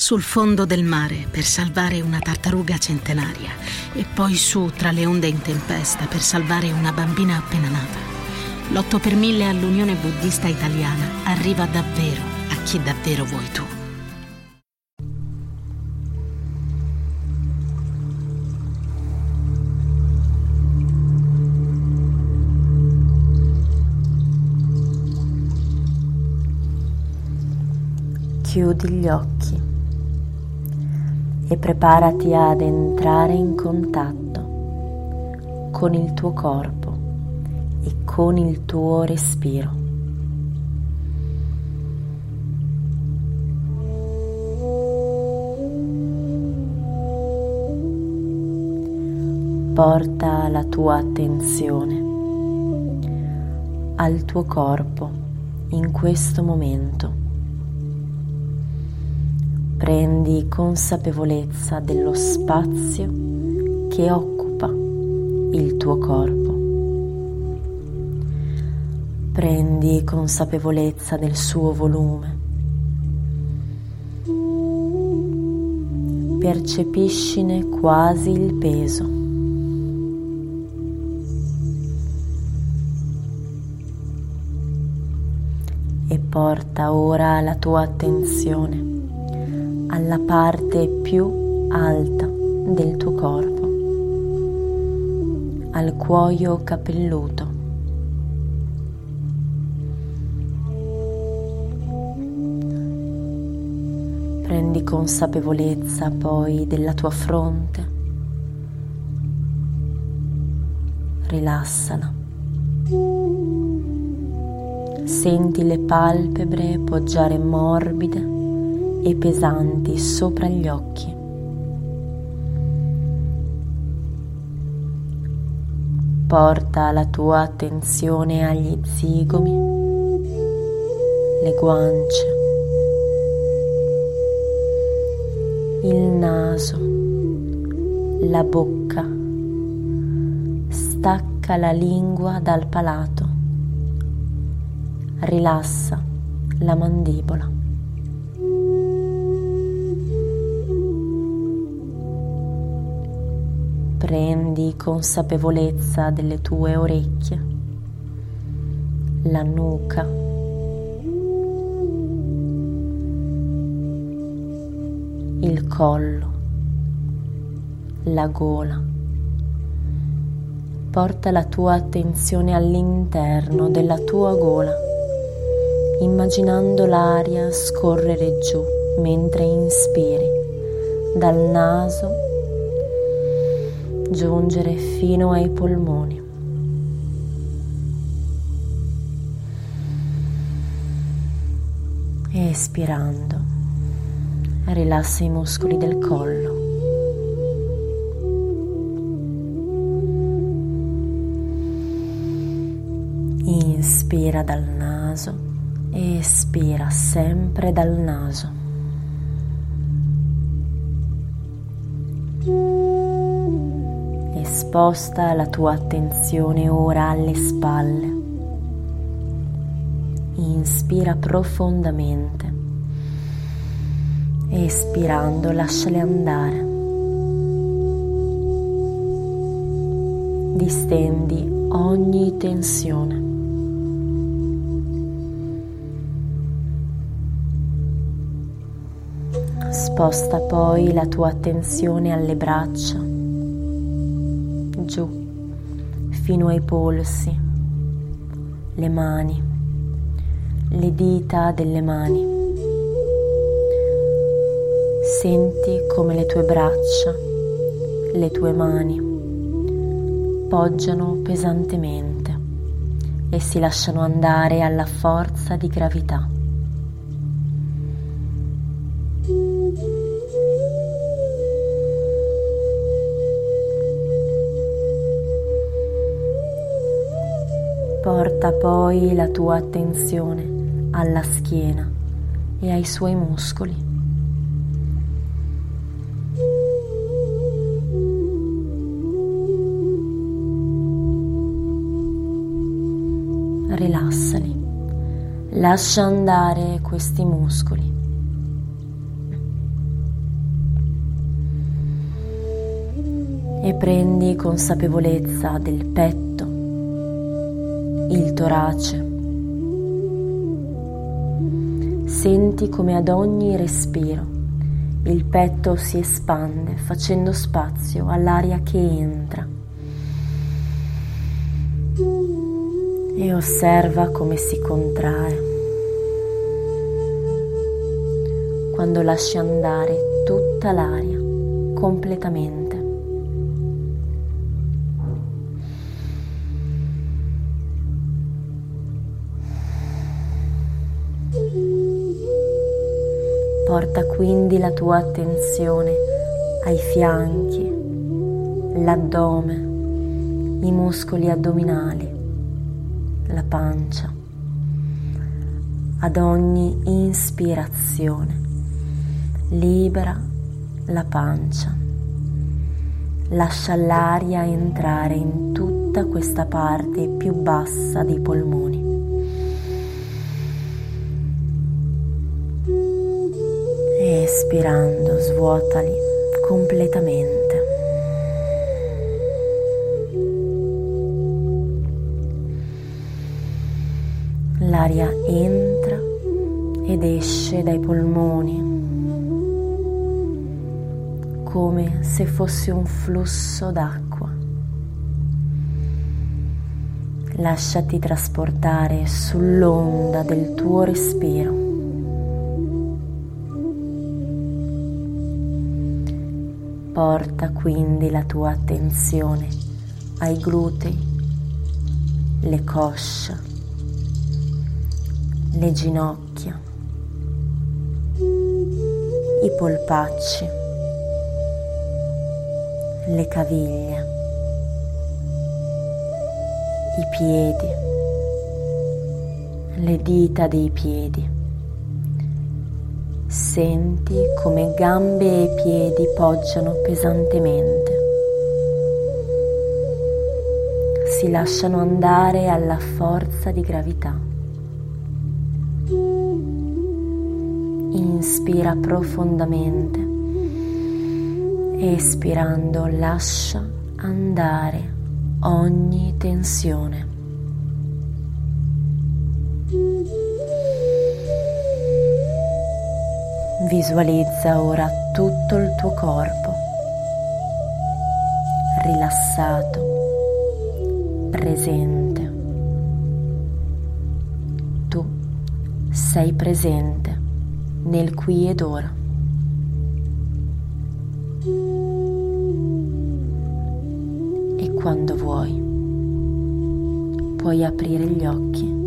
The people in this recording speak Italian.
sul fondo del mare per salvare una tartaruga centenaria e poi su tra le onde in tempesta per salvare una bambina appena nata. L'8 per mille all'Unione Buddista Italiana arriva davvero a chi davvero vuoi tu. Chiudi gli occhi e preparati ad entrare in contatto con il tuo corpo e con il tuo respiro. Porta la tua attenzione al tuo corpo in questo momento prendi consapevolezza dello spazio che occupa il tuo corpo. Prendi consapevolezza del suo volume. Percepiscine quasi il peso. E porta ora la tua attenzione alla parte più alta del tuo corpo, al cuoio capelluto. Prendi consapevolezza poi della tua fronte, rilassala. Senti le palpebre poggiare morbide e pesanti sopra gli occhi. Porta la tua attenzione agli zigomi, le guance, il naso, la bocca. Stacca la lingua dal palato. Rilassa la mandibola. Prendi consapevolezza delle tue orecchie, la nuca, il collo, la gola. Porta la tua attenzione all'interno della tua gola, immaginando l'aria scorrere giù mentre inspiri dal naso giungere fino ai polmoni. Espirando, rilassa i muscoli del collo. Inspira dal naso espira sempre dal naso. Sposta la tua attenzione ora alle spalle. Inspira profondamente. Espirando lasciale andare. Distendi ogni tensione. Sposta poi la tua attenzione alle braccia giù fino ai polsi, le mani, le dita delle mani. Senti come le tue braccia, le tue mani poggiano pesantemente e si lasciano andare alla forza di gravità. poi la tua attenzione alla schiena e ai suoi muscoli. Rilassali, lascia andare questi muscoli. E prendi consapevolezza del petto il torace. Senti come ad ogni respiro il petto si espande facendo spazio all'aria che entra e osserva come si contrae quando lasci andare tutta l'aria completamente. Porta quindi la tua attenzione ai fianchi, l'addome, i muscoli addominali, la pancia. Ad ogni ispirazione libera la pancia. Lascia l'aria entrare in tutta questa parte più bassa dei polmoni. Espirando svuotali completamente. L'aria entra ed esce dai polmoni come se fosse un flusso d'acqua. Lasciati trasportare sull'onda del tuo respiro. Porta quindi la tua attenzione ai glutei, le coscia, le ginocchia, i polpacci, le caviglie, i piedi, le dita dei piedi Senti come gambe e piedi poggiano pesantemente. Si lasciano andare alla forza di gravità. Inspira profondamente. Espirando lascia andare ogni tensione. Visualizza ora tutto il tuo corpo rilassato, presente. Tu sei presente nel qui ed ora. E quando vuoi, puoi aprire gli occhi.